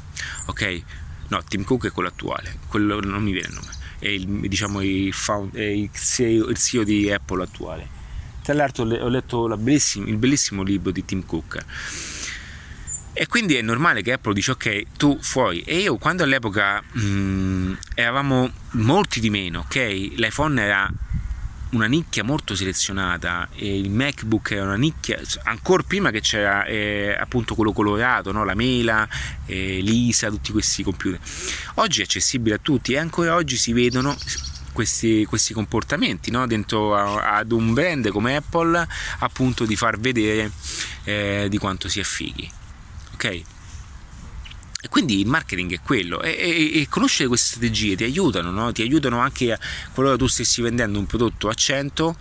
ok? No Tim Cook è quello attuale quello non mi viene il nome. È il, diciamo il, found, è il, CEO, il CEO di Apple attuale. Tra l'altro ho letto il bellissimo libro di Tim Cook e quindi è normale che Apple dice ok, tu fuori. E io quando all'epoca mh, mm, eravamo molti di meno, ok? L'iPhone era una nicchia molto selezionata e il MacBook era una nicchia ancora prima che c'era eh, appunto quello colorato, no? la mela, eh, l'ISA, tutti questi computer. Oggi è accessibile a tutti e ancora oggi si vedono questi, questi comportamenti no? dentro a, ad un brand come Apple appunto di far vedere eh, di quanto si è fighi ok? Quindi il marketing è quello e, e, e, conoscere queste strategie ti aiutano, no? ti aiutano anche a, qualora tu stessi vendendo un prodotto a 100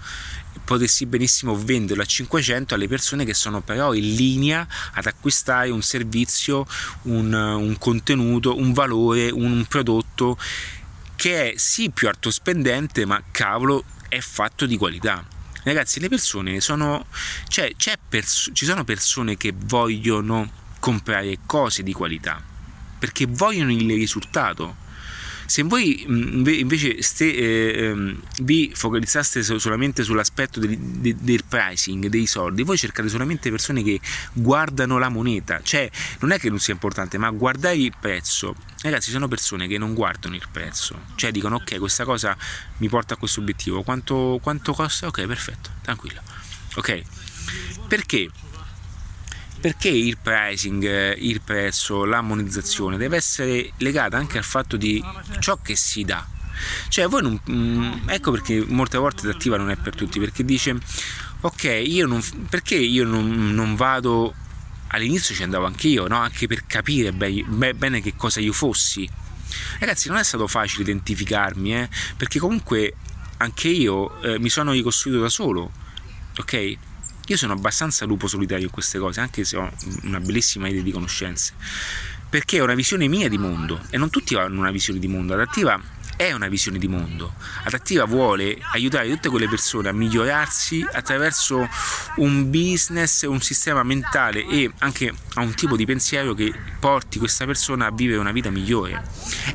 potessi benissimo venderlo a 500 alle persone che sono però in linea ad acquistare un servizio, un, un contenuto, un valore, un prodotto che è sì più alto spendente ma cavolo è fatto di qualità ragazzi le persone sono cioè pers- ci sono persone che vogliono comprare cose di qualità perché vogliono il risultato. Se voi mm, invece ste, eh, ehm, vi focalizzaste solamente sull'aspetto del, del, pricing, dei soldi, voi cercate solamente persone che guardano la moneta, cioè non è che non sia importante, ma guardare il prezzo. Ragazzi, sono persone che non guardano il prezzo, cioè dicono ok, questa cosa mi porta a questo obiettivo, quanto, quanto costa? Ok, perfetto, tranquillo. Ok? Perché? Perché il pricing, il prezzo, la monetizzazione deve essere legata anche al fatto di ciò che si dà. Cioè, non, mm, ecco perché molte volte l'attiva non è per tutti, perché dice ok, io non, perché io non, non vado all'inizio ci andavo anch'io, no? anche per capire be- be- bene che cosa io fossi. Ragazzi, non è stato facile identificarmi, eh? perché comunque anche io eh, mi sono ricostruito da solo, ok? Io sono abbastanza lupo solitario in queste cose, anche se ho una bellissima idea di conoscenze, perché ho una visione mia di mondo e non tutti hanno una visione di mondo. Adattiva è una visione di mondo. Adattiva vuole aiutare tutte quelle persone a migliorarsi attraverso un business, un sistema mentale e anche a un tipo di pensiero che porti questa persona a vivere una vita migliore.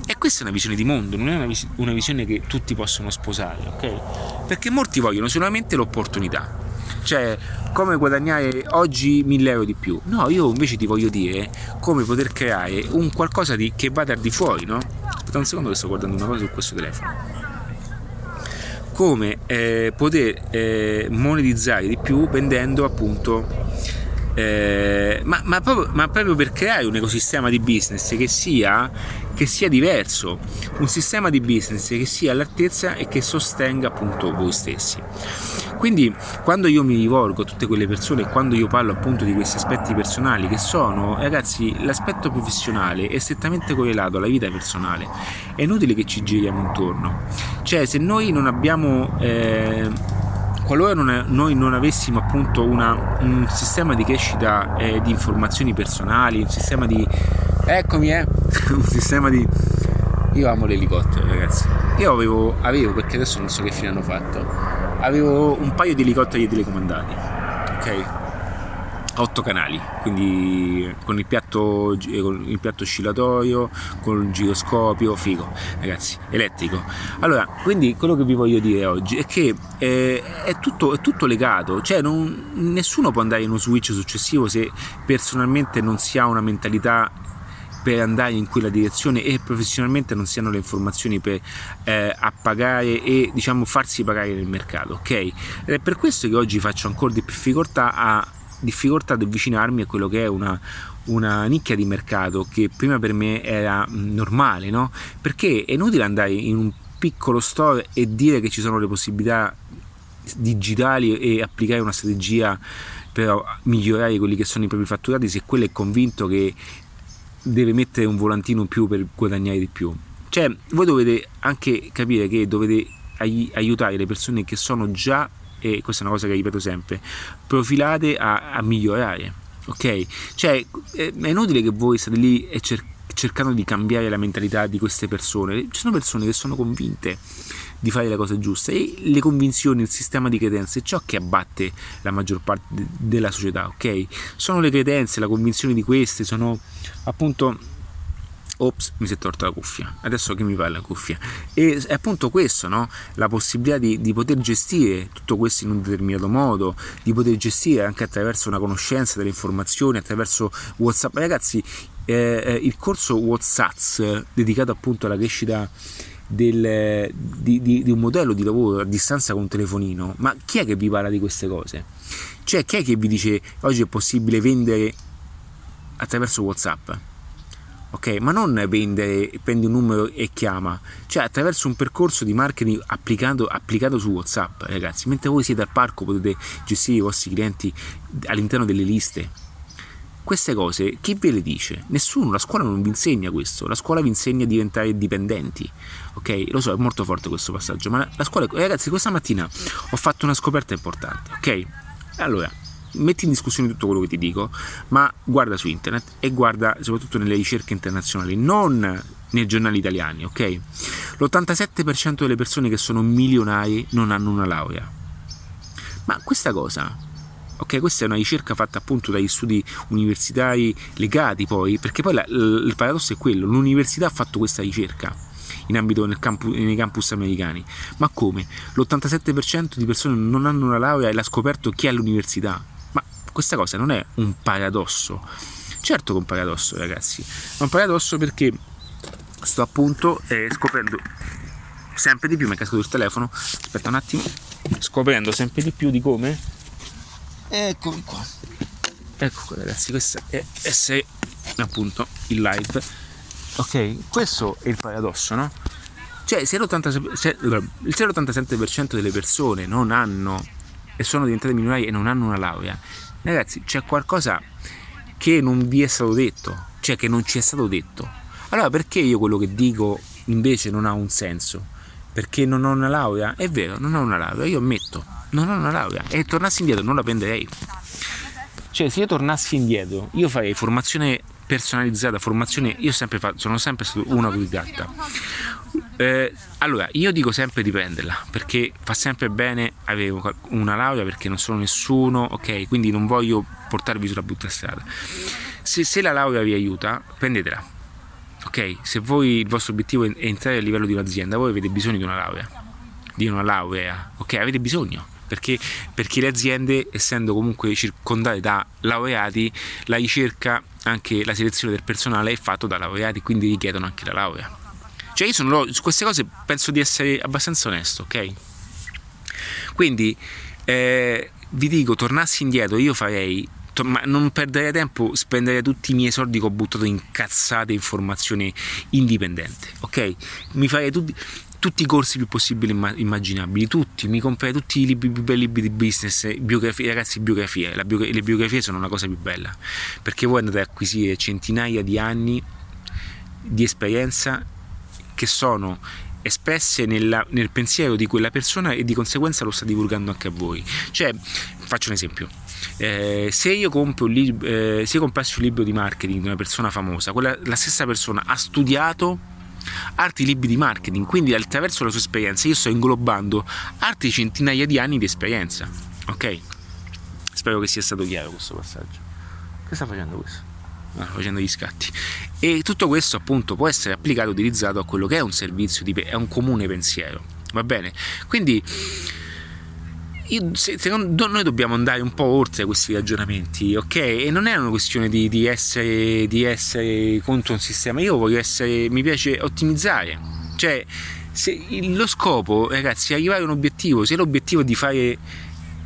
E questa è una visione di mondo, non è una visione che tutti possono sposare, ok? Perché molti vogliono solamente l'opportunità cioè come guadagnare oggi 1000 euro di più. No, io invece ti voglio dire come poter creare un qualcosa di, che vada al di fuori, no? Aspetta un secondo che sto guardando una cosa su questo telefono. Come eh, poter eh, monetizzare di più vendendo appunto eh, ma, ma, proprio, ma, proprio, per creare un ecosistema di business che sia, che sia, diverso, un sistema di business che sia all'altezza e che sostenga appunto voi stessi. Quindi quando io mi rivolgo a tutte quelle persone, quando io parlo appunto di questi aspetti personali che sono, ragazzi, l'aspetto professionale è strettamente correlato alla vita personale, è inutile che ci giriamo intorno. Cioè se noi non abbiamo... Eh, qualora non, noi non avessimo appunto una, un sistema di crescita eh, di informazioni personali, un sistema di... eccomi eh, un sistema di... Io amo l'elicottero ragazzi, io avevo, avevo perché adesso non so che fine hanno fatto, avevo un paio di elicotteri telecomandati, ok? otto canali, quindi con il piatto, con il piatto oscillatorio, con il giroscopio, figo, ragazzi, elettrico. Allora, quindi quello che vi voglio dire oggi è che eh, è, tutto, è, tutto, legato, cioè non, nessuno può andare in uno switch successivo se personalmente non si ha una mentalità per andare in quella direzione e professionalmente non si hanno le informazioni per eh, appagare e diciamo farsi pagare nel mercato, ok? Ed è per questo che oggi faccio ancora di più difficoltà a difficoltà ad avvicinarmi a quello che è una, una nicchia di mercato che prima per me era normale, no? Perché è inutile andare in un piccolo store e dire che ci sono le possibilità digitali e applicare una strategia per migliorare quelli che sono i propri fatturati se quello è convinto che deve mettere un volantino in più per guadagnare di più. Cioè, voi dovete anche capire che dovete aiutare le persone che sono già e questa è una cosa che ripeto sempre, profilate a, a migliorare. Ok? Cioè, è inutile che voi state lì e cer- cercando di cambiare la mentalità di queste persone. Ci sono persone che sono convinte di fare la cosa giusta e le convinzioni, il sistema di credenze è ciò che abbatte la maggior parte de- della società, ok? Sono le credenze, la convinzione di queste, sono appunto ops, mi si è tolta la cuffia, adesso che mi parla la cuffia. E è appunto questo, no? La possibilità di, di, poter gestire tutto questo in un determinato modo, di poter gestire anche attraverso una conoscenza delle informazioni, attraverso WhatsApp. Ragazzi, eh, eh il corso WhatsApp dedicato appunto alla crescita del, di, di, di, un modello di lavoro a distanza con un telefonino, ma chi è che vi parla di queste cose? Cioè, chi è che vi dice oggi è possibile vendere attraverso WhatsApp? ok? Ma non vendere, prendi un numero e chiama, cioè attraverso un percorso di marketing applicato, applicato su WhatsApp, ragazzi. Mentre voi siete al parco potete gestire i vostri clienti all'interno delle liste. Queste cose chi ve le dice? Nessuno, la scuola non vi insegna questo, la scuola vi insegna a diventare dipendenti, ok? Lo so, è molto forte questo passaggio, ma la scuola, ragazzi, questa mattina ho fatto una scoperta importante, ok? Allora, metti in discussione tutto quello che ti dico, ma guarda su internet e guarda soprattutto nelle ricerche internazionali, non nei giornali italiani, ok? L'87% delle persone che sono milionari non hanno una laurea. Ma questa cosa, ok, questa è una ricerca fatta appunto dagli studi universitari legati poi, perché poi la, il paradosso è quello, l'università ha fatto questa ricerca in ambito nel campus, nei campus americani. Ma come? L'87% di persone non hanno una laurea e l'ha scoperto chi è all'università questa cosa non è un paradosso. Certo che è un paradosso, ragazzi. È un paradosso perché sto appunto eh, scoprendo sempre di più, mi è cascato il telefono, aspetta un attimo, scoprendo sempre di più di come... Eccomi qua. Ecco qua ragazzi, questo è essere appunto il live. Ok, questo è il paradosso, no? Cioè, se l'87%, se, il 87% delle persone non hanno e sono diventate milionari e non hanno una laurea, Ragazzi, c'è qualcosa che non vi è stato detto, cioè che non ci è stato detto. Allora perché io quello che dico invece non ha un senso? Perché non ho una laurea? È vero, non ho una laurea, io ammetto, non ho una laurea e tornassi indietro non la prenderei. Cioè, se io tornassi indietro, io farei formazione personalizzata, formazione, io sempre fatto, sono sempre stato una autodidatta. Eh, allora, io dico sempre di prenderla perché fa sempre bene avere una laurea perché non sono nessuno, ok? Quindi non voglio portarvi sulla brutta strada. Se, se la laurea vi aiuta, prendetela, ok? Se voi il vostro obiettivo è entrare a livello di un'azienda, voi avete bisogno di una laurea, di una laurea, ok? Avete bisogno. Perché, perché le aziende, essendo comunque circondate da laureati, la ricerca, anche la selezione del personale è fatta da laureati, quindi richiedono anche la laurea cioè io sono, su queste cose penso di essere abbastanza onesto, ok? Quindi eh, vi dico, tornassi indietro io farei ma non perderei tempo, spenderei tutti i miei soldi che ho buttato in cazzate informazioni indipendente, ok? Mi farei tutti, tutti i corsi più possibili immaginabili, tutti, mi comprerei tutti i libri più belli di business, biografie, ragazzi, biografie, biogra- le biografie sono una cosa più bella, perché voi andate ad acquisire centinaia di anni di esperienza che sono espresse nella, nel pensiero di quella persona e di conseguenza lo sta divulgando anche a voi. Cioè, faccio un esempio. Eh, se io compro un libro, eh, se io comprassi un libro di marketing di una persona famosa, quella, la stessa persona ha studiato altri libri di marketing, quindi attraverso la sua esperienza io sto inglobando altri centinaia di anni di esperienza. Ok? spero che sia stato chiaro questo passaggio. Che sta facendo questo? Ah, facendo gli scatti. E tutto questo appunto può essere applicato, utilizzato a quello che è un servizio, di, è un comune pensiero. Va bene? Quindi io, secondo noi dobbiamo andare un po' oltre questi ragionamenti, ok? E non è una questione di, di, essere, di essere contro un sistema, io voglio essere, mi piace ottimizzare, cioè se, lo scopo ragazzi è arrivare a un obiettivo, se l'obiettivo è di fare,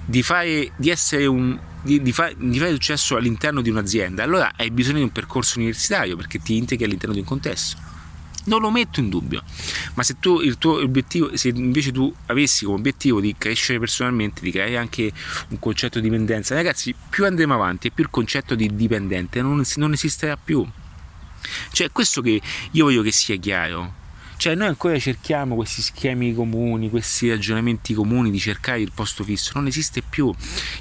di, fare, di essere un, di, di, fare, di, fare, successo all'interno di un'azienda, allora hai bisogno di un percorso universitario perché ti integri all'interno di un contesto. Non lo metto in dubbio, ma se tu il tuo obiettivo, se invece tu avessi come obiettivo di crescere personalmente, di creare anche un concetto di dipendenza, ragazzi, più andremo avanti e più il concetto di dipendente non, non esisterà più. Cioè, questo che io voglio che sia chiaro. Cioè, noi ancora cerchiamo questi schemi comuni, questi ragionamenti comuni di cercare il posto fisso, non esiste più.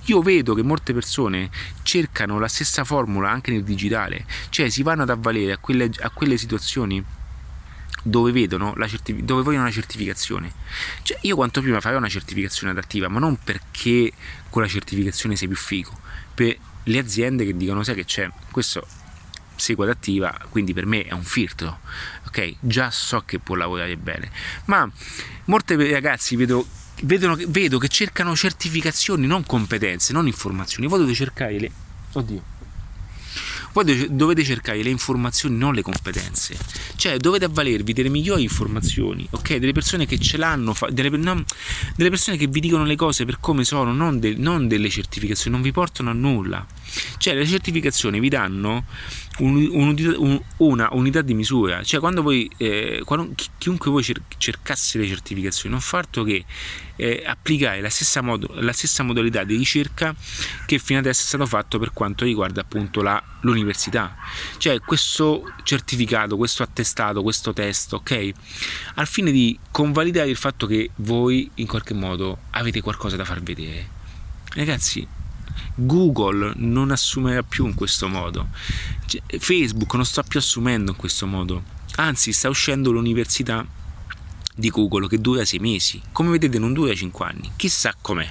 Io vedo che molte persone cercano la stessa formula anche nel digitale, cioè si vanno ad avvalere a quelle, a quelle situazioni dove, certific- dove vogliono la certificazione. Cioè, io quanto prima farò una certificazione adattiva, ma non perché con la certificazione sei più figo, per le aziende che dicono sai che c'è, questo segue adattiva, quindi per me è un filtro, ok? Già so che può lavorare bene, ma molti ragazzi vedo Vedono, vedo che cercano certificazioni, non competenze, non informazioni. Voi dovete cercare le. Oddio voi dovete cercare le informazioni, non le competenze. Cioè, dovete avvalervi delle migliori informazioni, ok? Delle persone che ce l'hanno, delle, no, delle persone che vi dicono le cose per come sono, non, de, non delle certificazioni, non vi portano a nulla. Cioè, le certificazioni vi danno un, un, una unità di misura, cioè quando voi, eh, quando, chiunque voi cercasse le certificazioni, non fa che eh, applicare la stessa, modo, la stessa, modalità di ricerca che fino adesso è stato fatto per quanto riguarda appunto la, l'università, cioè questo certificato, questo attestato, questo test, ok? Al fine di convalidare il fatto che voi in qualche modo avete qualcosa da far vedere. Ragazzi, Google non assumerà più in questo modo, cioè, Facebook non sta più assumendo in questo modo, anzi sta uscendo l'università di Google che dura sei mesi, come vedete non dura cinque anni, chissà com'è.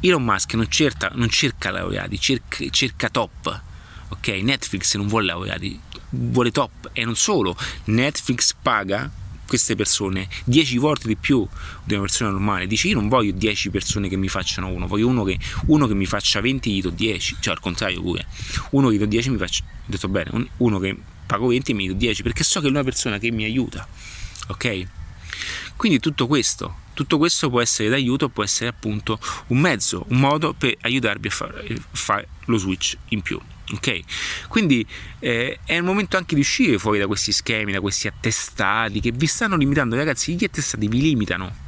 Elon Musk non cerca, non cerca laureati, cerca, cerca top, ok? Netflix non vuole laureati, vuole top e non solo, Netflix paga queste persone 10 volte di più di una persona normale. Dici io non voglio 10 persone che mi facciano uno, voglio uno che, uno che mi faccia 20 gli do 10, cioè al contrario pure. Uno che gli do 10 mi faccia, detto bene, uno che pago 20 e mi do 10 perché so che è una persona che mi aiuta. Ok? Quindi tutto questo, tutto questo può essere d'aiuto, può essere appunto un mezzo, un modo per aiutarvi a fare, fare lo switch in più. Ok? Quindi eh, è il momento anche di uscire fuori da questi schemi, da questi attestati che vi stanno limitando, ragazzi. Gli attestati vi limitano.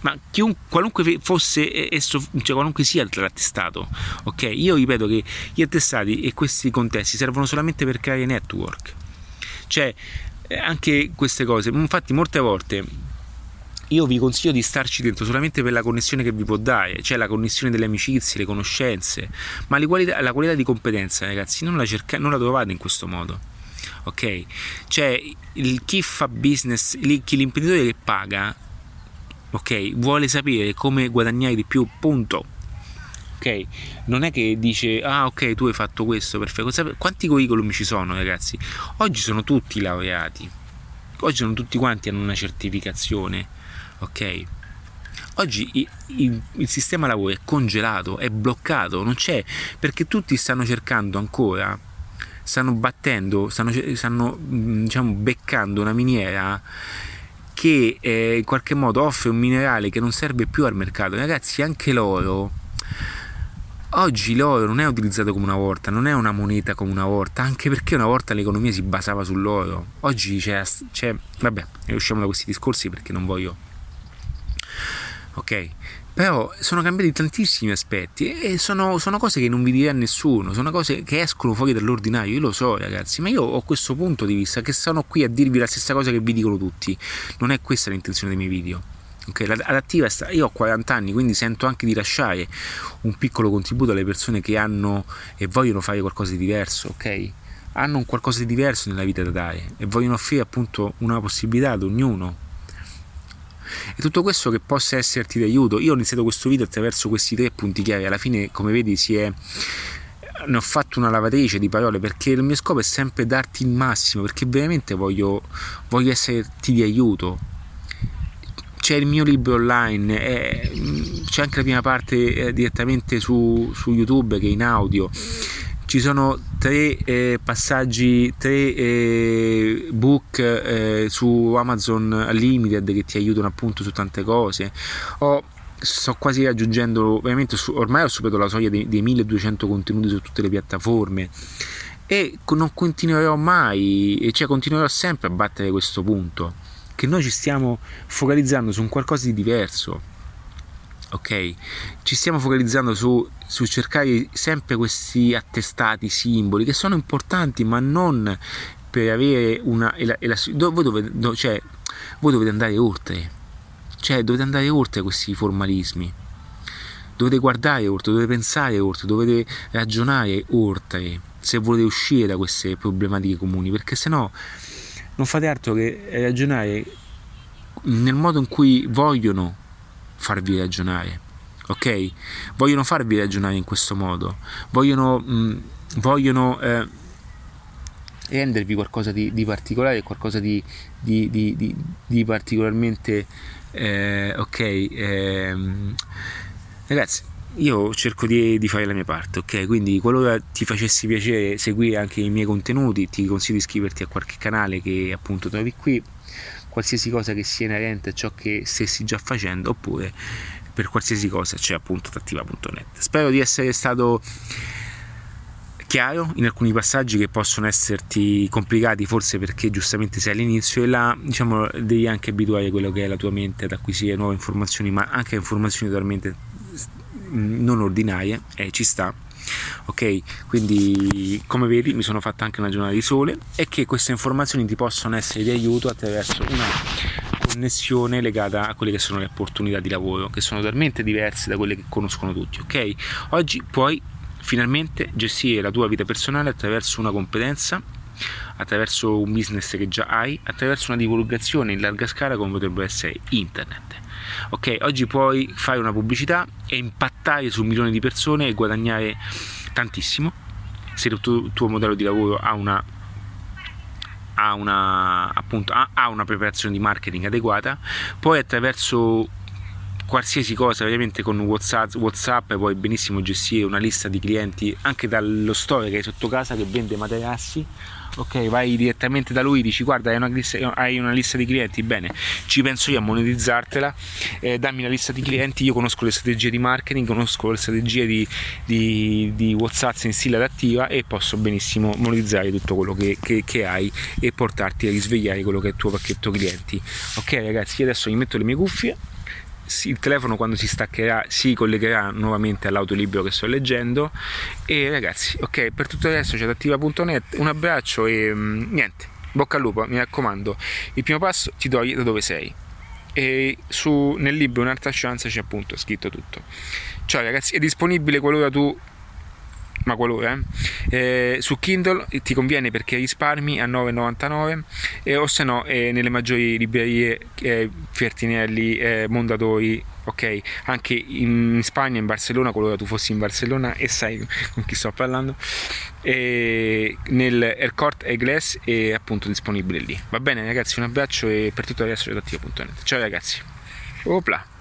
Ma chiunque, qualunque fosse esso, cioè qualunque sia l'attestato, ok? Io ripeto che gli attestati e questi contesti servono solamente per creare network. Cioè, eh, anche queste cose, infatti, molte volte io vi consiglio di starci dentro solamente per la connessione che vi può dare, cioè la connessione delle amicizie, le conoscenze, ma qualità, la qualità di competenza, ragazzi, non la, cerca, non la trovate in questo modo. Ok? Cioè, il, chi fa business, chi l'imprenditore che paga, ok, vuole sapere come guadagnare di più, punto. Ok? Non è che dice, ah ok, tu hai fatto questo, perfetto. Quanti curriculum ci sono, ragazzi? Oggi sono tutti laureati. Oggi sono tutti quanti hanno una certificazione ok? Oggi il, sistema lavoro è congelato, è bloccato, non c'è perché tutti stanno cercando ancora, stanno battendo, stanno, stanno diciamo, beccando una miniera che eh, in qualche modo offre un minerale che non serve più al mercato. Ragazzi, anche l'oro, oggi l'oro non è utilizzato come una volta, non è una moneta come una volta, anche perché una volta l'economia si basava sull'oro. Oggi c'è, c'è vabbè, usciamo da questi discorsi perché non voglio ok? Però sono cambiati tantissimi aspetti e sono, sono, cose che non vi dirà nessuno, sono cose che escono fuori dall'ordinario, io lo so ragazzi, ma io ho questo punto di vista che sono qui a dirvi la stessa cosa che vi dicono tutti, non è questa l'intenzione dei miei video. Okay, l'adattiva io ho 40 anni quindi sento anche di lasciare un piccolo contributo alle persone che hanno e vogliono fare qualcosa di diverso ok hanno un qualcosa di diverso nella vita da dare e vogliono offrire appunto una possibilità ad ognuno e tutto questo che possa esserti di aiuto. Io ho iniziato questo video attraverso questi tre punti chiave, alla fine come vedi si è ne ho fatto una lavatrice di parole perché il mio scopo è sempre darti il massimo perché veramente voglio, voglio esserti di aiuto. C'è il mio libro online eh, c'è anche la prima parte eh, direttamente su, su, youtube che è in audio ci sono tre eh, passaggi tre eh, book eh, su amazon limited che ti aiutano appunto su tante cose. Ho sto quasi raggiungendo veramente ormai ho superato la soglia dei, dei 1200 contenuti su tutte le piattaforme. E non continuerò mai cioè continuerò sempre a battere questo punto che noi ci stiamo focalizzando su un qualcosa di diverso ok? Ci stiamo focalizzando su, su cercare sempre questi attestati simboli che sono importanti ma non per avere una e voi, dove, cioè, voi dovete andare oltre. Cioè dovete andare oltre questi formalismi, dovete guardare oltre, dovete pensare oltre, dovete ragionare oltre se volete uscire da queste problematiche comuni, perché se no non fate altro che ragionare nel modo in cui vogliono farvi ragionare. Ok? Vogliono farvi ragionare in questo modo, vogliono, mh, mm, vogliono eh, rendervi qualcosa di, di particolare, qualcosa di, di, di particolarmente eh, ok ehm, ragazzi io cerco di, di, fare la mia parte, ok? Quindi qualora ti facessi piacere seguire anche i miei contenuti, ti consiglio di iscriverti a qualche canale che appunto trovi qui, qualsiasi cosa che sia inerente a ciò che stessi già facendo, oppure per qualsiasi cosa c'è appunto attiva.net. Spero di essere stato chiaro in alcuni passaggi che possono esserti complicati forse perché giustamente sei all'inizio e là diciamo devi anche abituare quello che è la tua mente ad acquisire nuove informazioni ma anche informazioni totalmente non ordinarie e eh, ci sta ok quindi come vedi mi sono fatta anche una giornata di sole e che queste informazioni ti possono essere di aiuto attraverso una connessione legata a quelle che sono le opportunità di lavoro che sono talmente diverse da quelle che conoscono tutti ok? Oggi puoi finalmente gestire la tua vita personale attraverso una competenza, attraverso un business che già hai, attraverso una divulgazione in larga scala come potrebbe essere internet. Ok, oggi puoi fare una pubblicità e impattare su milioni di persone e guadagnare tantissimo se il tuo, modello di lavoro ha una ha una, appunto, ha una preparazione di marketing adeguata, poi attraverso qualsiasi cosa ovviamente con WhatsApp, WhatsApp puoi benissimo gestire una lista di clienti anche dallo store che hai sotto casa che vende materassi ok vai direttamente da lui dici guarda hai una lista, hai una lista di clienti bene ci penso io a monetizzartela. Eh, dammi la lista di clienti io conosco le strategie di marketing conosco le strategie di, di, di whatsapp in stile adattiva e posso benissimo monetizzare tutto quello che, che, che, hai e portarti a risvegliare quello che è il tuo pacchetto clienti. Ok ragazzi io adesso mi metto le mie cuffie il telefono quando si staccherà si collegherà nuovamente all'autolibro che sto leggendo. E ragazzi ok per tutto resto c'è attiva.net un abbraccio e mm, niente bocca al lupo mi raccomando. Il primo passo ti togli da dove sei. E su, nel libro un'altra chance c'è appunto scritto tutto. Ciao ragazzi è disponibile qualora tu ma qualora eh. eh, su Kindle ti conviene perché risparmi a 9,99 eh, o se no eh, nelle maggiori librerie eh, Fertinelli, eh, Mondadori ok? Anche in, Spagna in Barcellona qualora tu fossi in Barcellona e sai con chi sto parlando e nel Aircourt e Glass è appunto disponibile lì. Va bene ragazzi un abbraccio e per tutto il resto c'è attivo.net ciao ragazzi. Opla